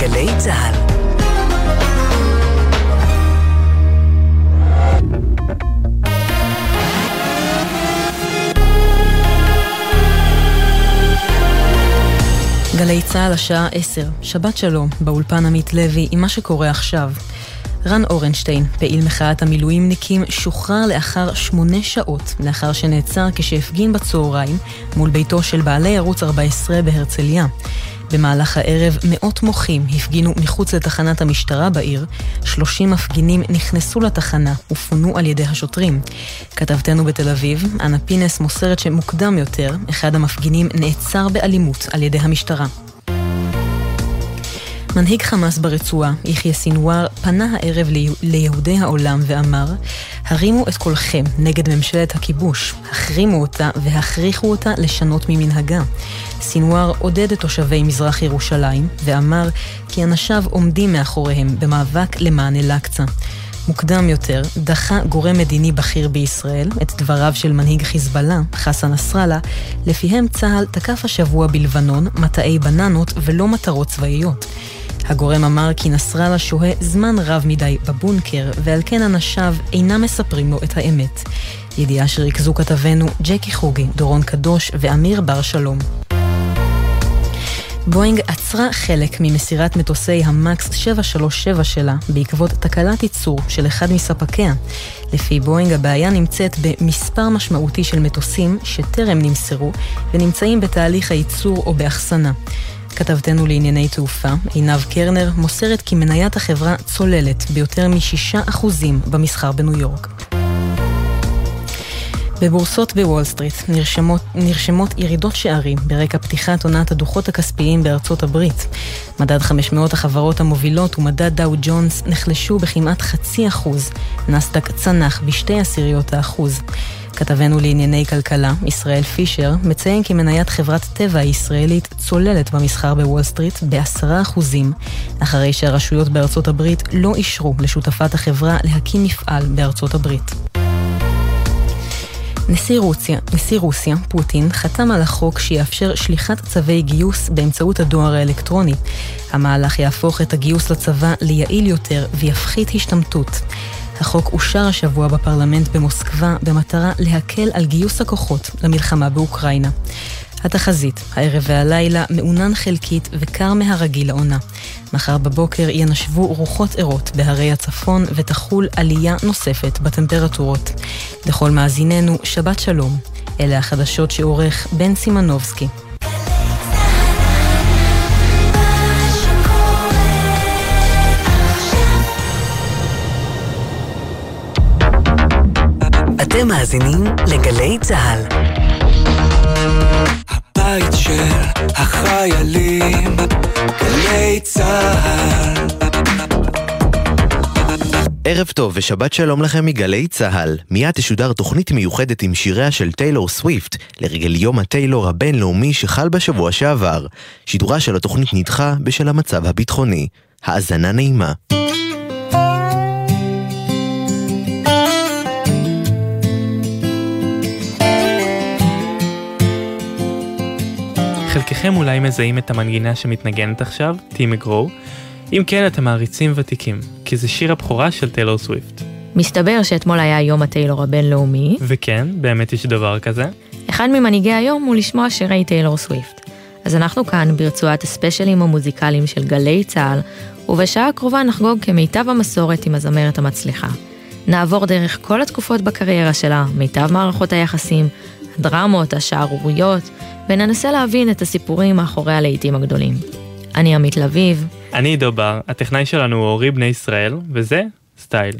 לגלי צה"ל. גלי צה"ל השעה 10, שבת שלום, באולפן עמית לוי עם מה שקורה עכשיו. רן אורנשטיין, פעיל מחאת המילואימניקים, שוחרר לאחר שמונה שעות, לאחר שנעצר כשהפגין בצהריים מול ביתו של בעלי ערוץ 14 בהרצליה. במהלך הערב מאות מוחים הפגינו מחוץ לתחנת המשטרה בעיר, 30 מפגינים נכנסו לתחנה ופונו על ידי השוטרים. כתבתנו בתל אביב, אנה פינס מוסרת שמוקדם יותר, אחד המפגינים נעצר באלימות על ידי המשטרה. מנהיג חמאס ברצועה, יחיא סינואר, פנה הערב ליהודי העולם ואמר, הרימו את קולכם נגד ממשלת הכיבוש, החרימו אותה והכריחו אותה לשנות ממנהגה. סינואר עודד את תושבי מזרח ירושלים ואמר כי אנשיו עומדים מאחוריהם במאבק למען אל-אקצא. מוקדם יותר דחה גורם מדיני בכיר בישראל את דבריו של מנהיג חיזבאללה, חסן נסראללה, לפיהם צה"ל תקף השבוע בלבנון מטעי בננות ולא מטרות צבאיות. הגורם אמר כי נסראללה שוהה זמן רב מדי בבונקר, ועל כן אנשיו אינם מספרים לו את האמת. ידיעה שריכזו כתבנו ג'קי חוגי, דורון קדוש ואמיר בר שלום. בואינג עצרה חלק ממסירת מטוסי המקס 737 שלה בעקבות תקלת ייצור של אחד מספקיה. לפי בואינג הבעיה נמצאת במספר משמעותי של מטוסים שטרם נמסרו ונמצאים בתהליך הייצור או באחסנה. כתבתנו לענייני תעופה, עינב קרנר, מוסרת כי מניית החברה צוללת ביותר מ-6% במסחר בניו יורק. בבורסות בוול סטריט נרשמות, נרשמות ירידות שערים ברקע פתיחת עונת הדוחות הכספיים בארצות הברית. מדד 500 החברות המובילות ומדד דאו ג'ונס נחלשו בכמעט חצי אחוז, נאסד"ק צנח בשתי עשיריות האחוז. כתבנו לענייני כלכלה, ישראל פישר, מציין כי מניית חברת טבע הישראלית צוללת במסחר בוול סטריט בעשרה אחוזים, אחרי שהרשויות בארצות הברית לא אישרו לשותפת החברה להקים מפעל בארצות הברית. נשיא רוסיה, נשיא רוסיה, פוטין, חתם על החוק שיאפשר שליחת צווי גיוס באמצעות הדואר האלקטרוני. המהלך יהפוך את הגיוס לצבא ליעיל יותר ויפחית השתמטות. החוק אושר השבוע בפרלמנט במוסקבה במטרה להקל על גיוס הכוחות למלחמה באוקראינה. התחזית, הערב והלילה, מעונן חלקית וקר מהרגיל לעונה. מחר בבוקר ינשבו רוחות ערות בהרי הצפון ותחול עלייה נוספת בטמפרטורות. לכל מאזיננו, שבת שלום. אלה החדשות שעורך בן סימנובסקי. אתם מאזינים לגלי צה"ל. הבית של החיילים, גלי צה"ל. ערב טוב ושבת שלום לכם מגלי צה"ל. מיד תשודר תוכנית מיוחדת עם שיריה של טיילור סוויפט לרגל יום הטיילור הבינלאומי שחל בשבוע שעבר. שידורה של התוכנית נדחה בשל המצב הביטחוני. האזנה נעימה. חלקכם אולי מזהים את המנגינה שמתנגנת עכשיו, טי מגרו. אם כן, אתם מעריצים ותיקים, כי זה שיר הבכורה של טיילור סוויפט. מסתבר שאתמול היה יום הטיילור הבינלאומי. וכן, באמת יש דבר כזה. אחד ממנהיגי היום הוא לשמוע שירי טיילור סוויפט. אז אנחנו כאן ברצועת הספיישלים המוזיקליים של גלי צה"ל, ובשעה הקרובה נחגוג כמיטב המסורת עם הזמרת המצליחה. נעבור דרך כל התקופות בקריירה שלה, מיטב מערכות היחסים, הדרמות, השערוריות, וננסה להבין את הסיפורים מאחורי הלהיטים הגדולים. אני עמית לביב. אני עידו בר, הטכנאי שלנו הוא אורי בני ישראל, וזה סטייל.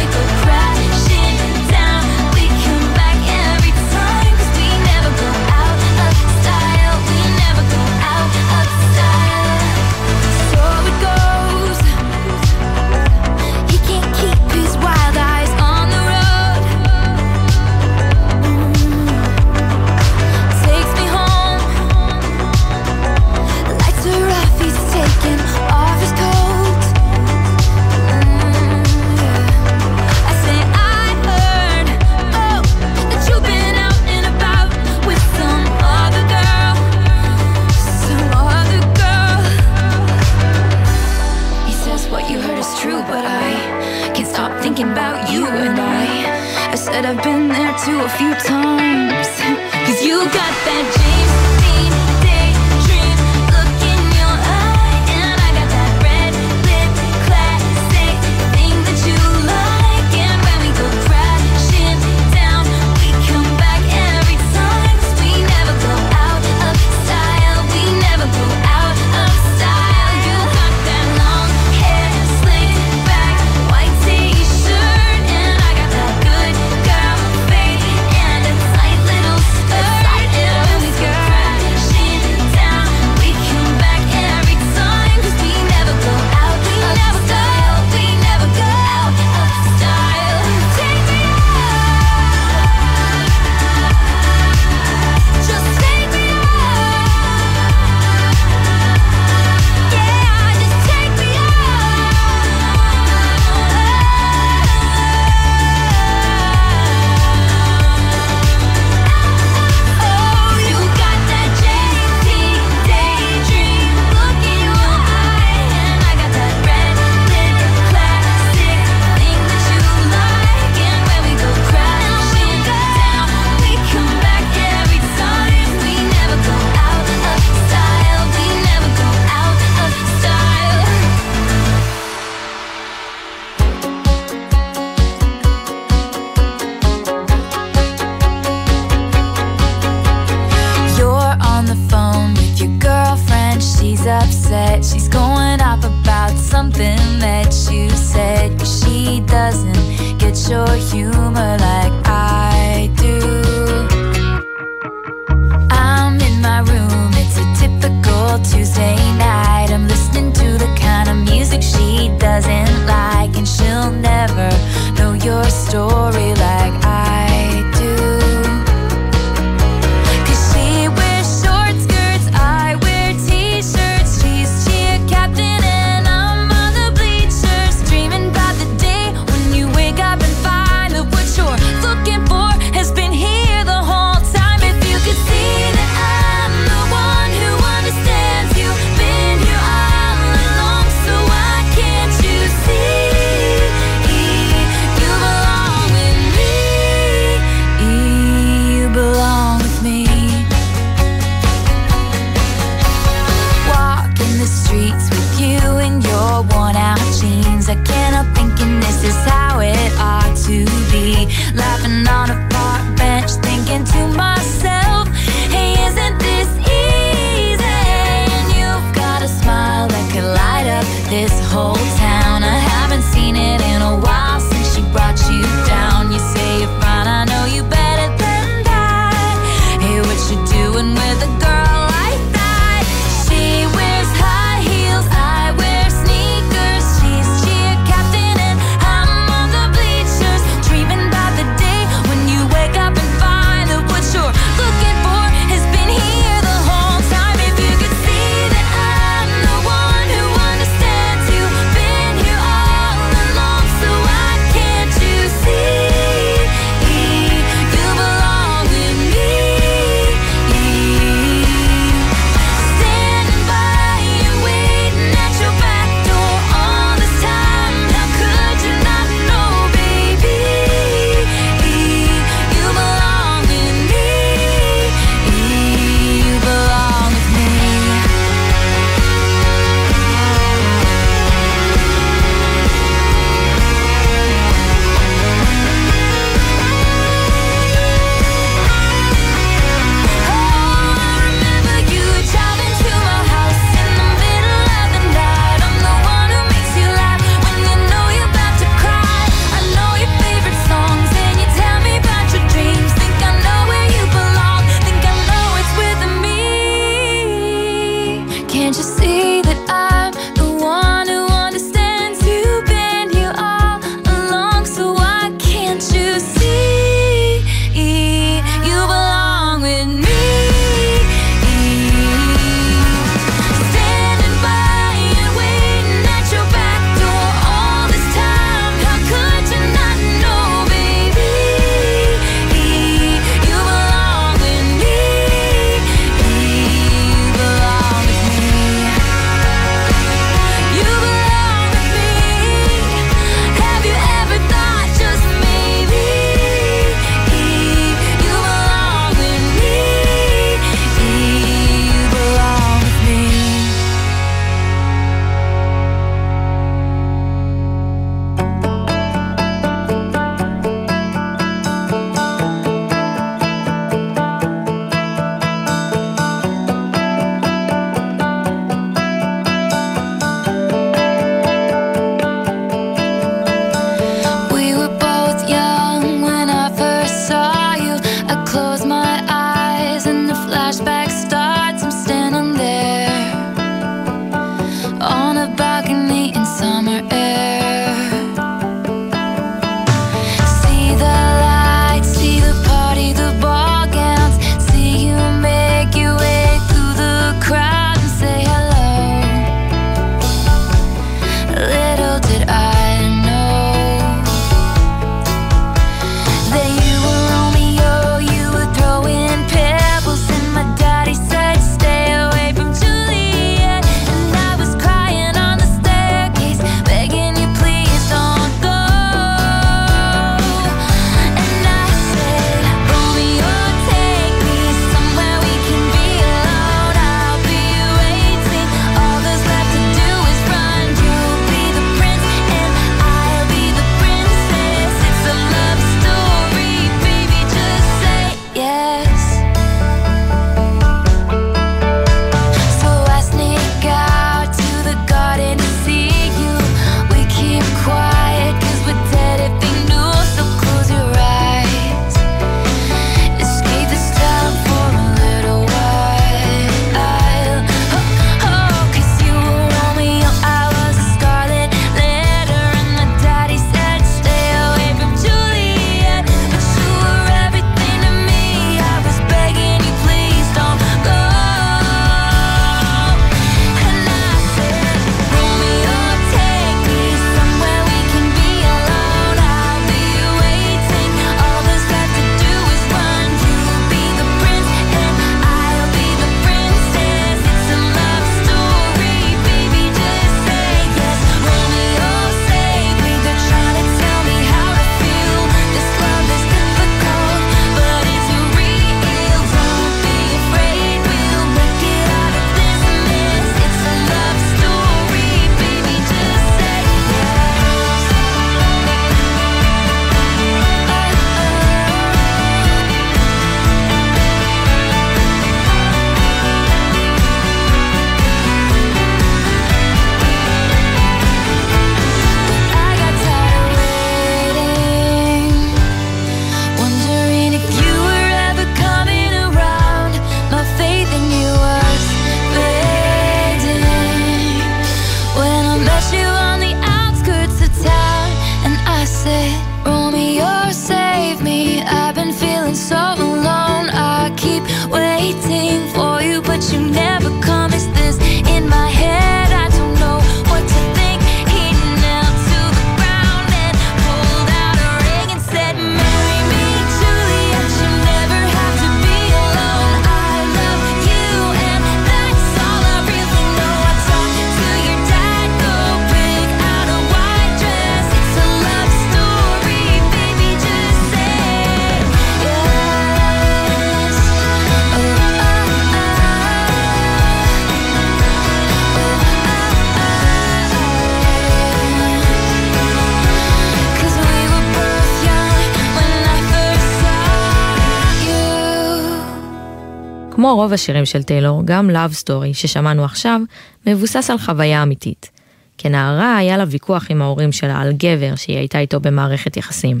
רוב השירים של טיילור, גם Love Story ששמענו עכשיו, מבוסס על חוויה אמיתית. כנערה היה לה ויכוח עם ההורים שלה על גבר שהיא הייתה איתו במערכת יחסים.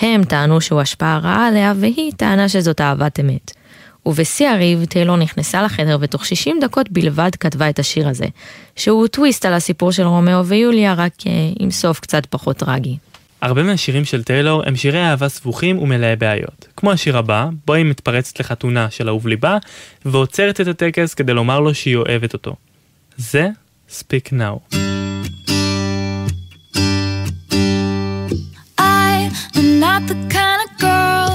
הם טענו שהוא השפעה רעה עליה והיא טענה שזאת אהבת אמת. ובשיא הריב טיילור נכנסה לחדר ותוך 60 דקות בלבד כתבה את השיר הזה, שהוא טוויסט על הסיפור של רומאו ויוליה רק אה, עם סוף קצת פחות טרגי. הרבה מהשירים של טיילור הם שירי אהבה סבוכים ומלאי בעיות. כמו השיר הבא, בו היא מתפרצת לחתונה של אהוב ליבה, ועוצרת את הטקס כדי לומר לו שהיא אוהבת אותו. זה Speak Now. not the kind of girl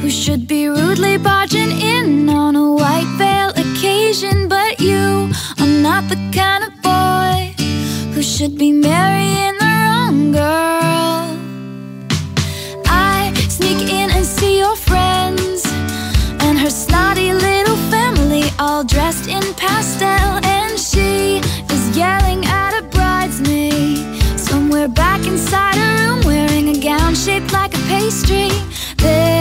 who should be rudely barging in on a white veil occasion, but you are not the kind of boy who should be marrying the wrong girl. Her snotty little family all dressed in pastel and she is yelling at a bridesmaid. Somewhere back inside a room wearing a gown shaped like a pastry. This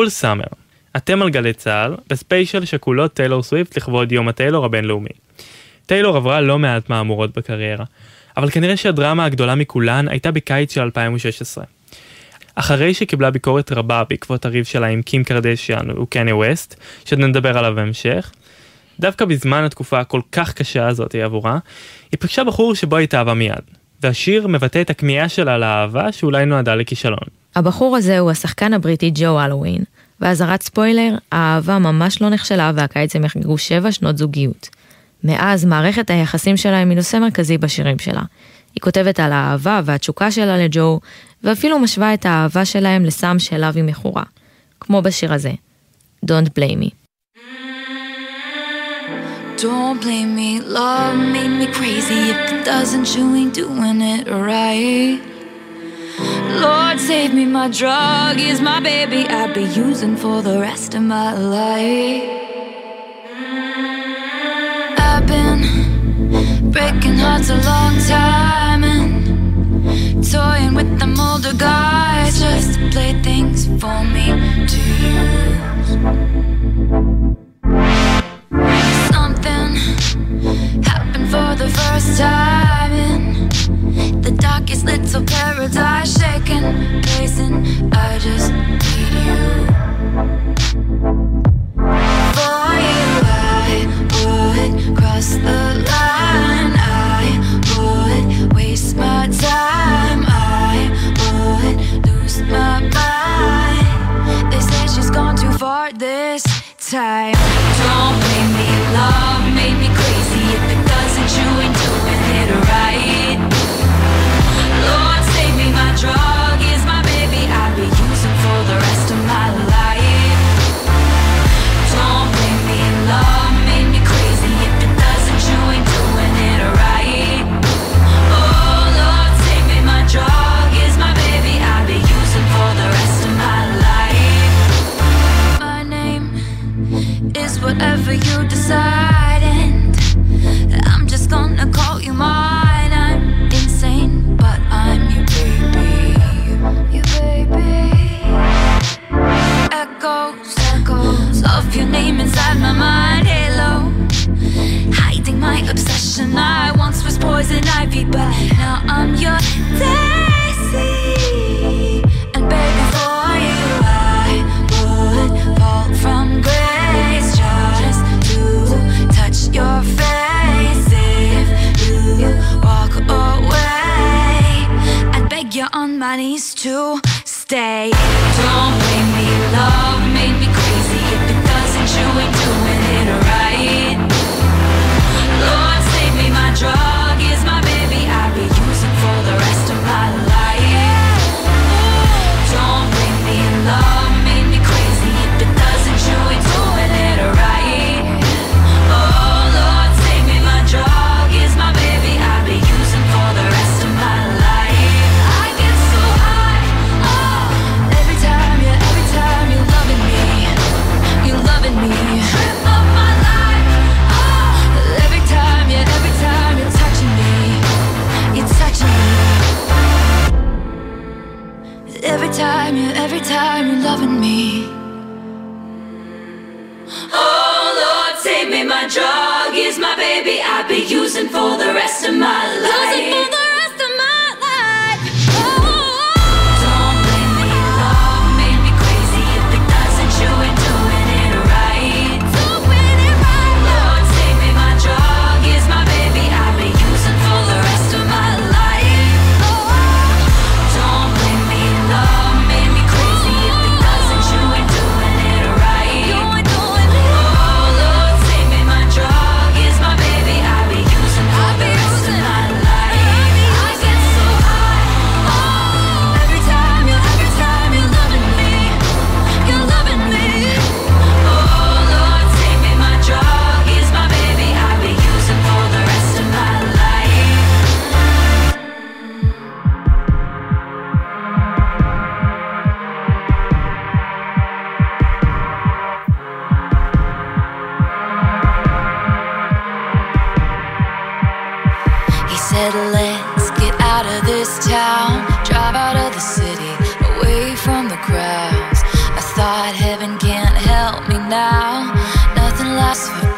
Cruel Summer. אתם על גלי צה"ל, בספיישל שכולו טיילור סוויפט לכבוד יום הטיילור הבינלאומי. טיילור עברה לא מעט מהמורות בקריירה, אבל כנראה שהדרמה הגדולה מכולן הייתה בקיץ של 2016. אחרי שקיבלה ביקורת רבה בעקבות הריב שלה עם קים קרדשיאן וקניה ווסט, שנדבר עליו בהמשך, דווקא בזמן התקופה הכל כך קשה הזאת עבורה, היא פגשה בחור שבו התאהבה מיד, והשיר מבטא את הכמיהה שלה לאהבה שאולי נועדה לכישלון. הבחור הזה הוא השחקן הבריטי ג'ו הלווין, ואזהרת ספוילר, האהבה ממש לא נכשלה והקיץ הם יחגגו שבע שנות זוגיות. מאז מערכת היחסים שלה היא נושא מרכזי בשירים שלה. היא כותבת על האהבה והתשוקה שלה לג'ו, ואפילו משווה את האהבה שלהם לסם שאליו היא מכורה. כמו בשיר הזה, Don't Blame Me. Don't blame me, love made me crazy If it doesn't, you ain't doing it right Lord, save me, my drug is my baby. I'd be using for the rest of my life. I've been breaking hearts a long time And toying with the older guys. Just play things for me to you till paradise shaking, pacing. I just now. Nothing lasts forever.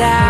out.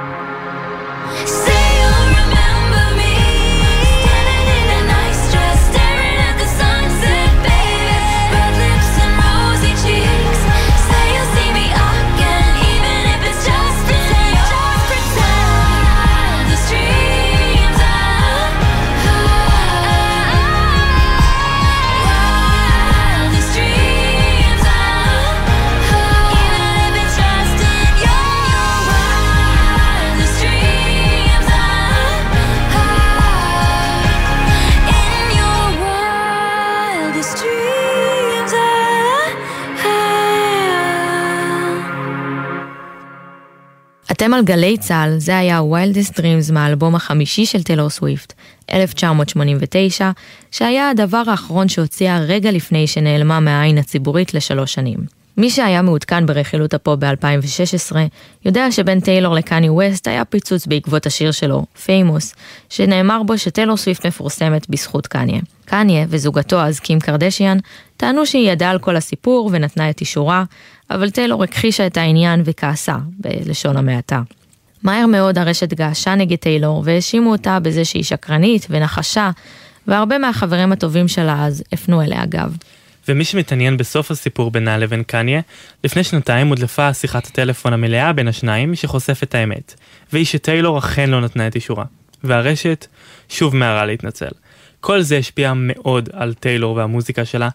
אתם על גלי צה"ל, זה היה Wildest Dreams מהאלבום החמישי של טיילור סוויפט, 1989, שהיה הדבר האחרון שהוציאה רגע לפני שנעלמה מהעין הציבורית לשלוש שנים. מי שהיה מעודכן ברכילות הפופ ב-2016, יודע שבין טיילור לקניה ווסט היה פיצוץ בעקבות השיר שלו, Famous, שנאמר בו שטיילור סוויפט מפורסמת בזכות קניה. קניה וזוגתו אז קים קרדשיאן טענו שהיא ידעה על כל הסיפור ונתנה את אישורה, אבל טיילור הכחישה את העניין וכעסה, בלשון המעטה. מהר מאוד הרשת געשה נגד טיילור והאשימו אותה בזה שהיא שקרנית ונחשה, והרבה מהחברים הטובים שלה אז הפנו אליה גב. ומי שמתעניין בסוף הסיפור בינה לבין קניה, לפני שנתיים הודלפה שיחת הטלפון המלאה בין השניים שחושף את האמת, והיא שטיילור אכן לא נתנה את אישורה. והרשת שוב מהרה להתנצל. כל זה השפיע מאוד על טיילור והמוזיקה שלה,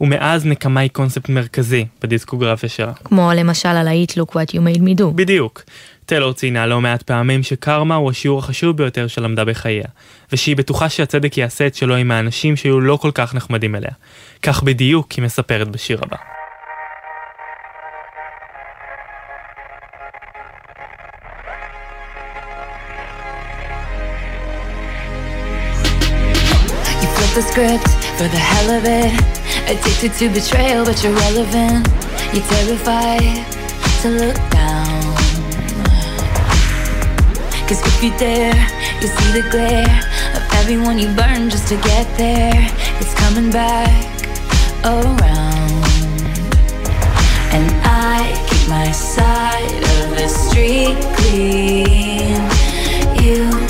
ומאז נקמה היא קונספט מרכזי בדיסקוגרפיה שלה. כמו למשל על ה-Eat Look What You Made Me Do. בדיוק. טיילור ציינה לא מעט פעמים שקרמה הוא השיעור החשוב ביותר שלמדה בחייה, ושהיא בטוחה שהצדק יעשה את שלו עם האנשים שהיו לא כל כך נחמדים אליה. כך בדיוק היא מספרת בשיר הבא. The script for the hell of it. Addicted to betrayal, but you're relevant. You're terrified to look down. Cause if you dare, you see the glare of everyone you burn just to get there. It's coming back around. And I keep my side of the street clean. You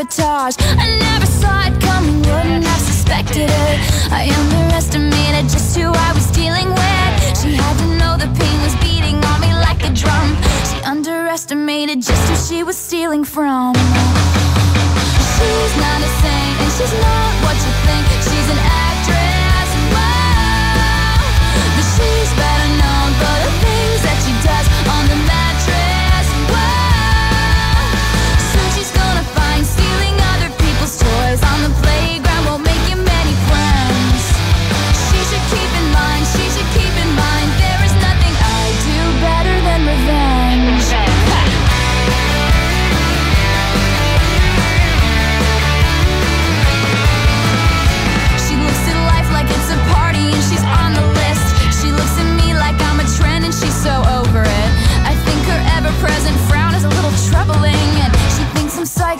sabotage. I never saw it coming, wouldn't have suspected it. I underestimated just who I was dealing with. She had to know the pain was beating on me like a drum. She underestimated just who she was stealing from. She's not a saint, and she's not what you think. She's an ass.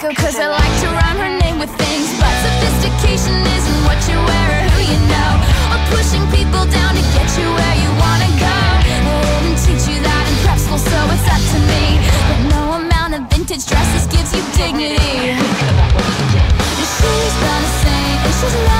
cause I like to rhyme her name with things But sophistication isn't what you wear or who you know. Or pushing people down to get you where you wanna go. They didn't teach you that in prep school so it's up to me. But no amount of vintage dresses gives you dignity. She's not a saint and she's not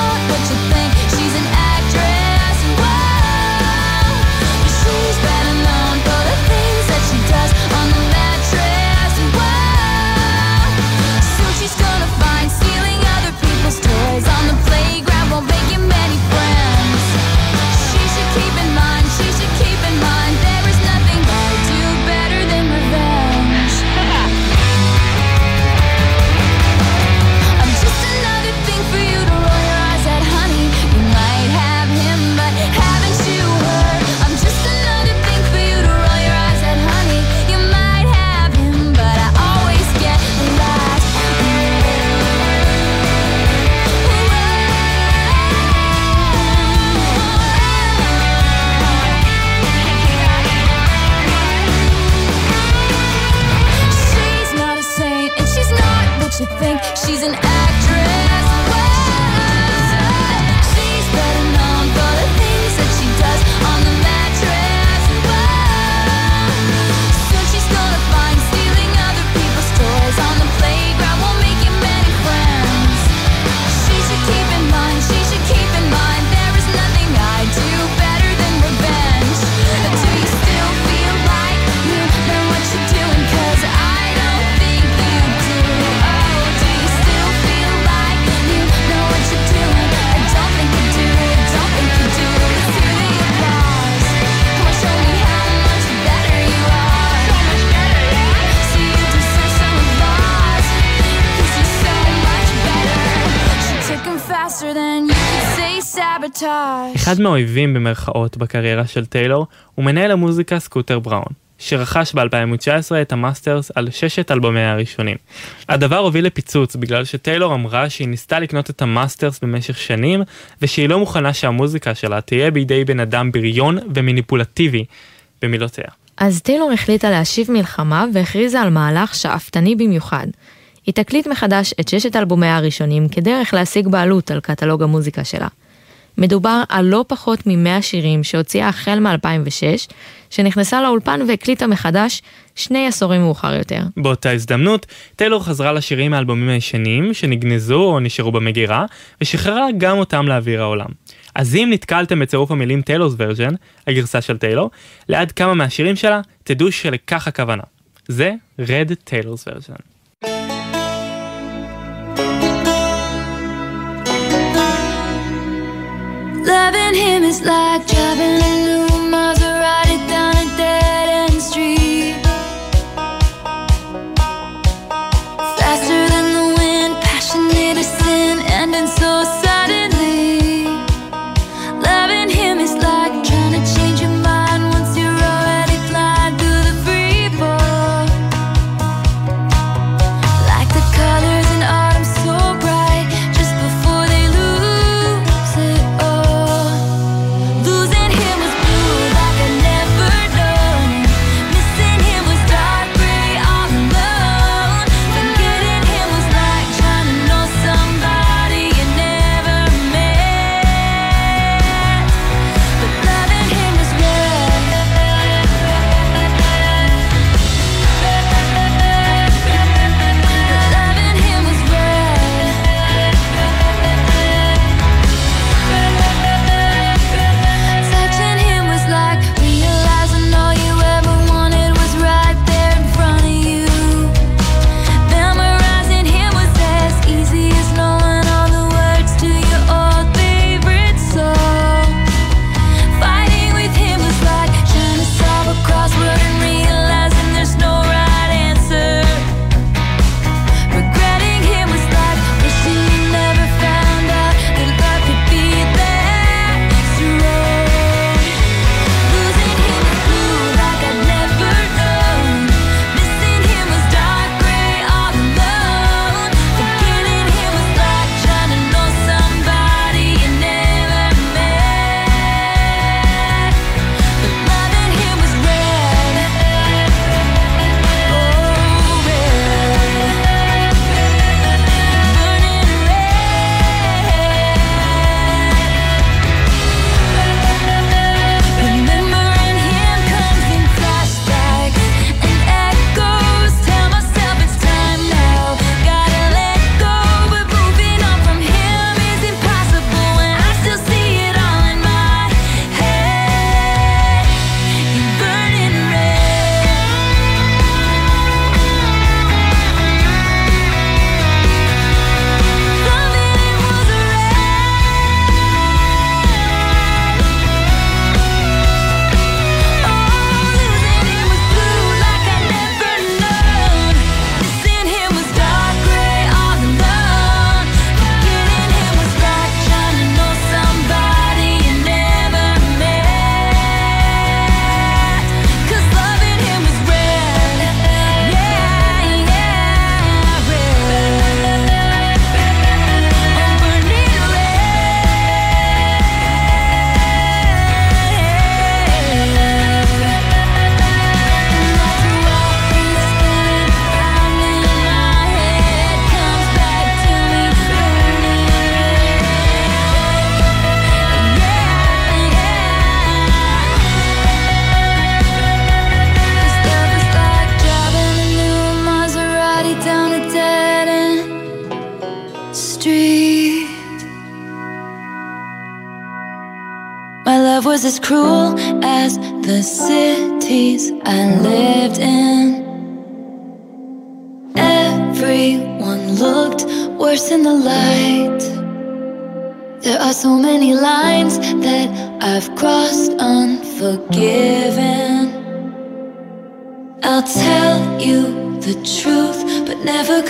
אחד מהאויבים במרכאות בקריירה של טיילור הוא מנהל המוזיקה סקוטר בראון, שרכש ב-2019 את ה masters על ששת אלבומיה הראשונים. הדבר הוביל לפיצוץ בגלל שטיילור אמרה שהיא ניסתה לקנות את ה masters במשך שנים, ושהיא לא מוכנה שהמוזיקה שלה תהיה בידי בן אדם בריון ומניפולטיבי, במילותיה. אז טיילור החליטה להשיב מלחמה והכריזה על מהלך שאפתני במיוחד. היא תקליט מחדש את ששת אלבומיה הראשונים כדרך להשיג בעלות על קטלוג המוזיקה שלה. מדובר על לא פחות ממאה שירים שהוציאה החל מ-2006, שנכנסה לאולפן והקליטה מחדש שני עשורים מאוחר יותר. באותה הזדמנות, טיילור חזרה לשירים מהאלבומים הישנים, שנגנזו או נשארו במגירה, ושחררה גם אותם לאוויר העולם. אז אם נתקלתם בצירוף המילים טיילורס ורז'ן, הגרסה של טיילור, ליד כמה מהשירים שלה, תדעו שלכך הכוונה. זה Red Taylor's version. on him. Is like driving a new Maserati down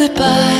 goodbye.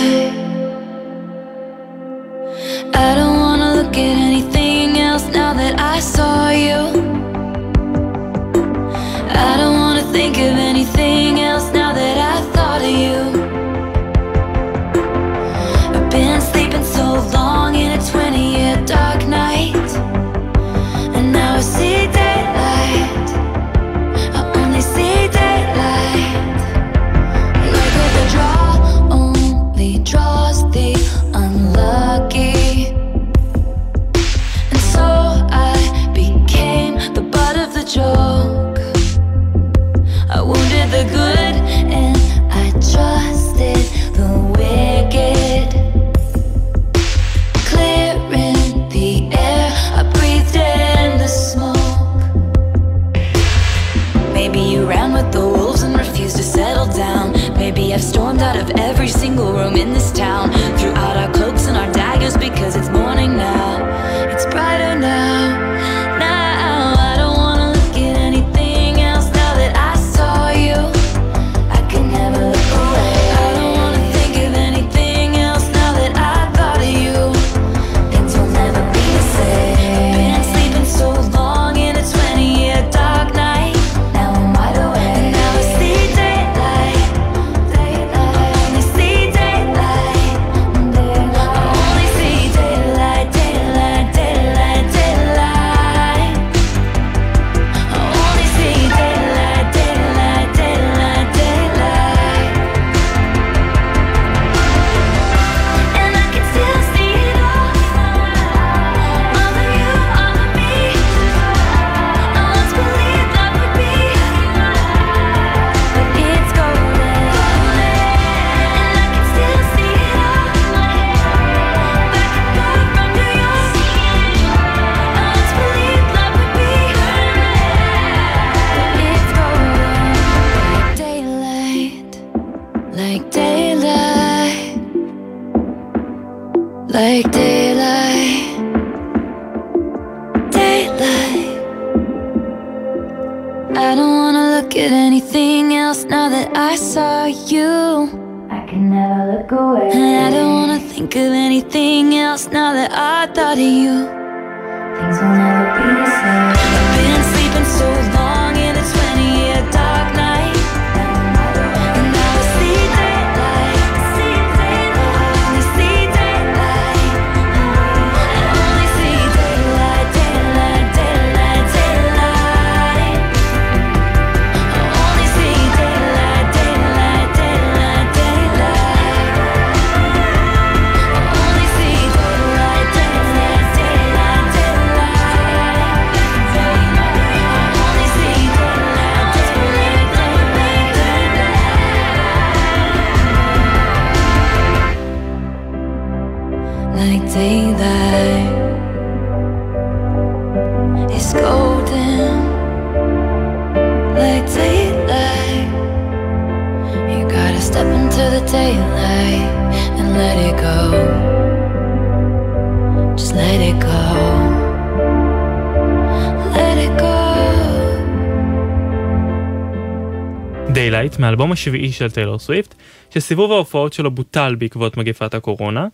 האלבום השביעי של טיילור סוויפט, שסיבוב ההופעות שלו בוטל בעקבות מגפת הקורונה.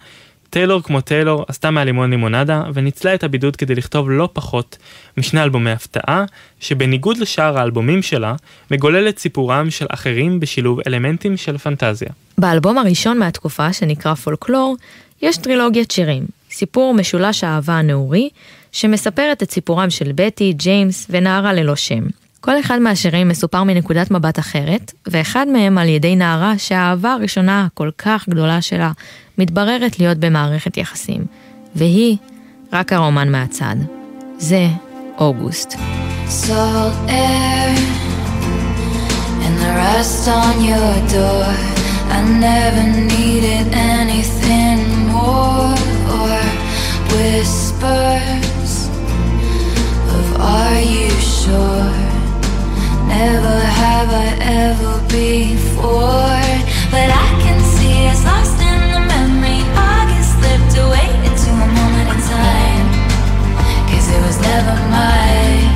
טיילור כמו טיילור עשתה מהלימון לימונדה וניצלה את הבידוד כדי לכתוב לא פחות משני אלבומי הפתעה, שבניגוד לשאר האלבומים שלה, מגולל את סיפורם של אחרים בשילוב אלמנטים של פנטזיה. באלבום הראשון מהתקופה, שנקרא פולקלור, יש טרילוגיית שירים, סיפור משולש האהבה הנעורי, שמספרת את סיפורם של בטי, ג'יימס ונערה ללא שם. כל אחד מהשירים מסופר מנקודת מבט אחרת, ואחד מהם על ידי נערה שהאהבה הראשונה הכל כך גדולה שלה מתבררת להיות במערכת יחסים, והיא רק הרומן מהצד. זה אוגוסט. Salt air and the rust on your door. I never. Ever before. But I can see lost in the memory. Slipped away into a moment in it was never mine.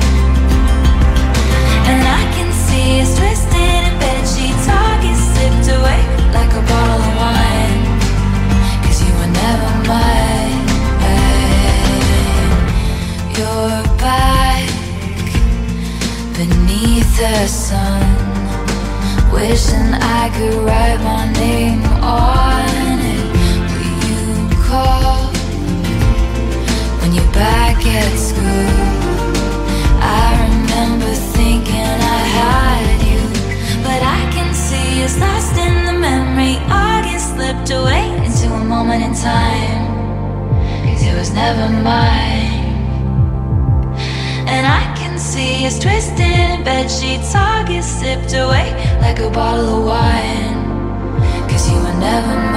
And I can see twisted in slipped away like a bottle of you were never mine. You're back beneath the sun. Wishing I could write my name on it. Will you call? When you're back at school? I remember thinking I had you. But I can see it's lost in the memory. August slipped away into a moment in time. Cause it was never mine. And I can see it's twisted in bed sheets. August slipped away like a bottle of wine. Cause you were never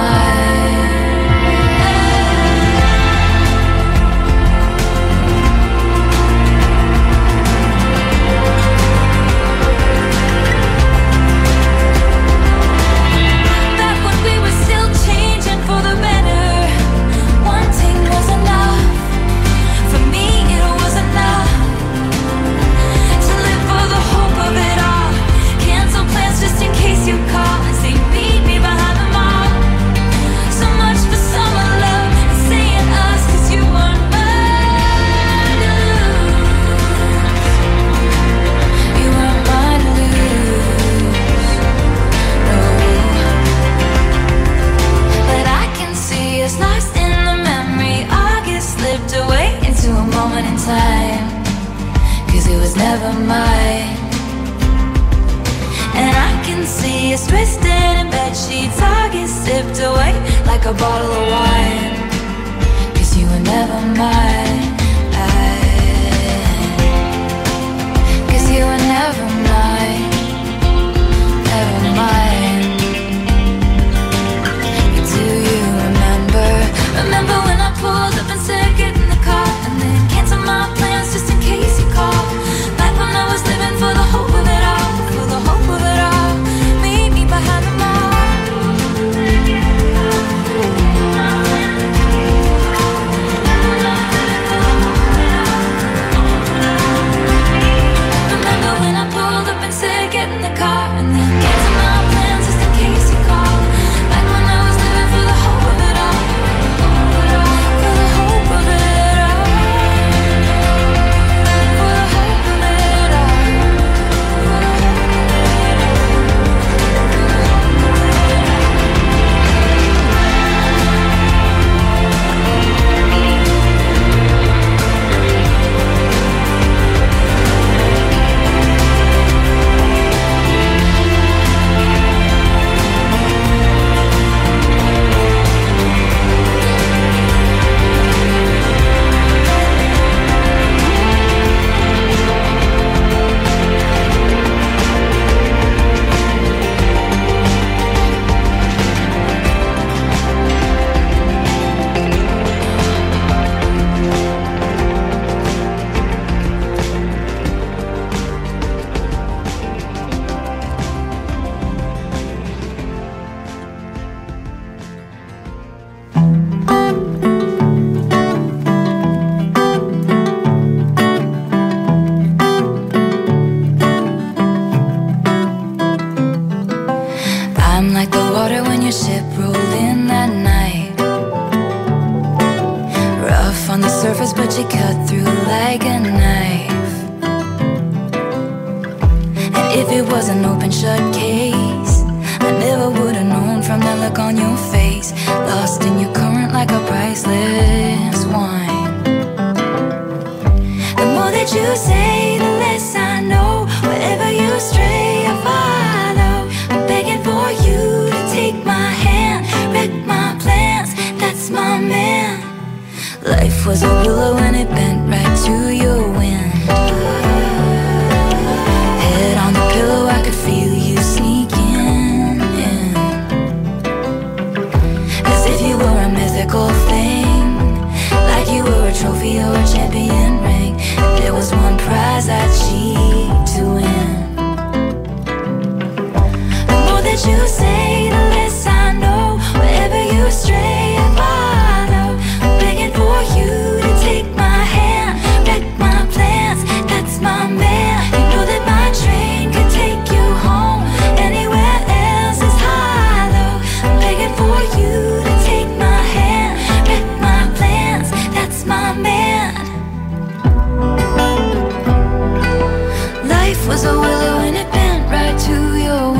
was a willow and it bent right to your.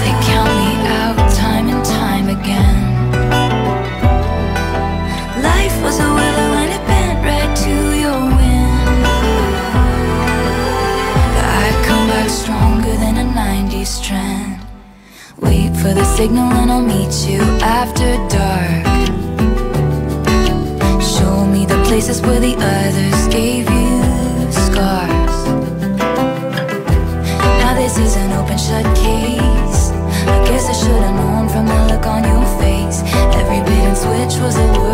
They count me out time and time again. Life was a willow and it bent right to your I come back stronger than a 90s strand. Wait for the signal and I'll meet you after dark. Show me the places where the others gave shut case. I guess I should've known from the look on your face. Every bait and switch was a word.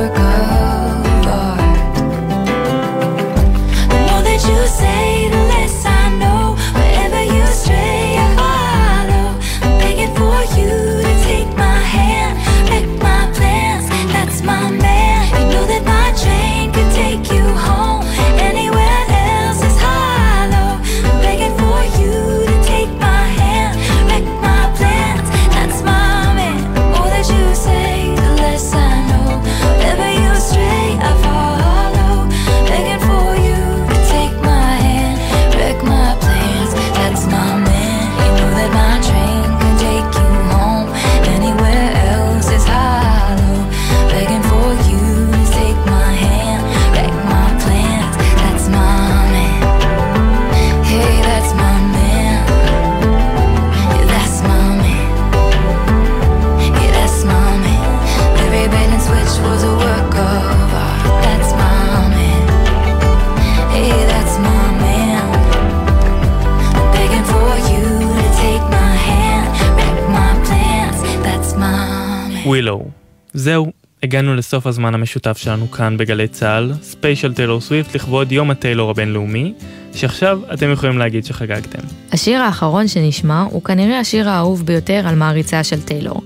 ווילו. זהו, הגענו לסוף הזמן המשותף שלנו כאן בגלי צה"ל, ספיישל טיילור סוויפט לכבוד יום הטיילור הבינלאומי, שעכשיו אתם יכולים להגיד שחגגתם. השיר האחרון שנשמע הוא כנראה השיר האהוב ביותר על מעריציה של טיילור,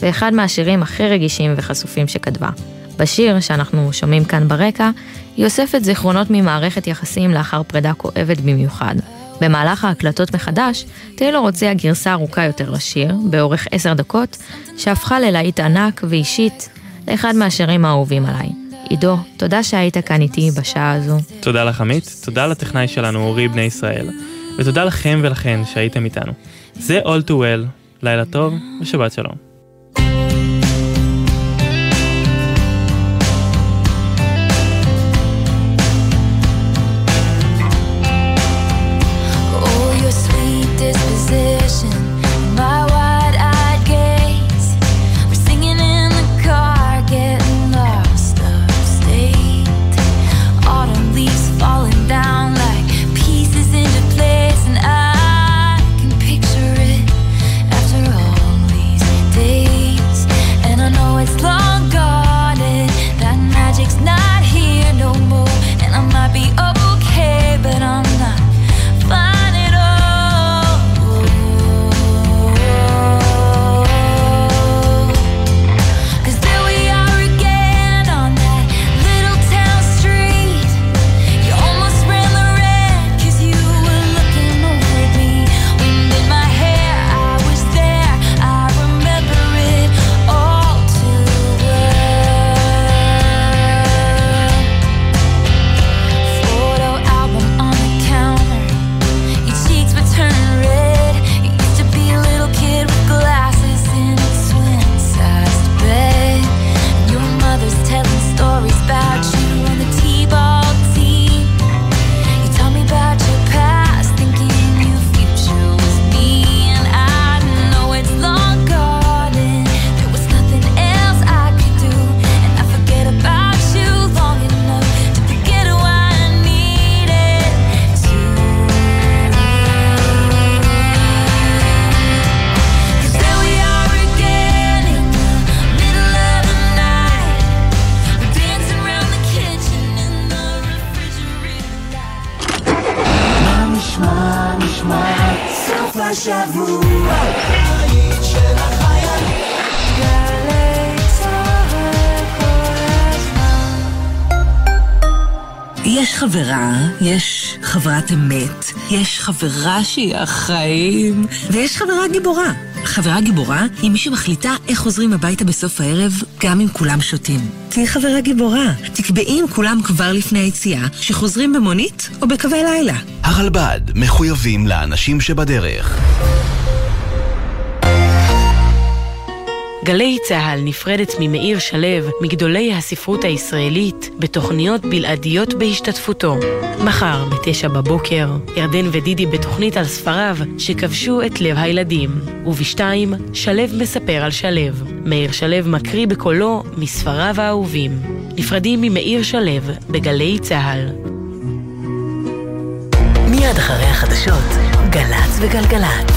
ואחד מהשירים הכי רגישים וחשופים שכתבה. בשיר שאנחנו שומעים כאן ברקע, היא אוספת זיכרונות ממערכת יחסים לאחר פרידה כואבת במיוחד. במהלך ההקלטות מחדש, טיילור הוציאה גרסה ארוכה יותר לשיר, באורך עשר דקות, שהפכה ללהיט ענק ואישית לאחד מהשירים האהובים עליי. עידו, תודה שהיית כאן איתי בשעה הזו. תודה לך עמית, תודה לטכנאי שלנו אורי בני ישראל, ותודה לכם ולכן שהייתם איתנו. זה All To Well, לילה טוב ושבת שלום. חברת אמת, יש חברה שהיא החיים, ויש חברה גיבורה. חברה גיבורה היא מי שמחליטה איך חוזרים הביתה בסוף הערב, גם אם כולם שותים. תהיי חברה גיבורה. תקבעי עם כולם כבר לפני היציאה, שחוזרים במונית או בקווי לילה. הרלב"ד, מחויבים לאנשים שבדרך. גלי צה"ל נפרדת ממאיר שלו, מגדולי הספרות הישראלית, בתוכניות בלעדיות בהשתתפותו. מחר, בתשע בבוקר, ירדן ודידי בתוכנית על ספריו שכבשו את לב הילדים. ובשתיים, שלו מספר על שלו. מאיר שלו מקריא בקולו מספריו האהובים. נפרדים ממאיר שלו בגלי צה"ל. מיד אחרי החדשות, גל"צ וגלגלצ.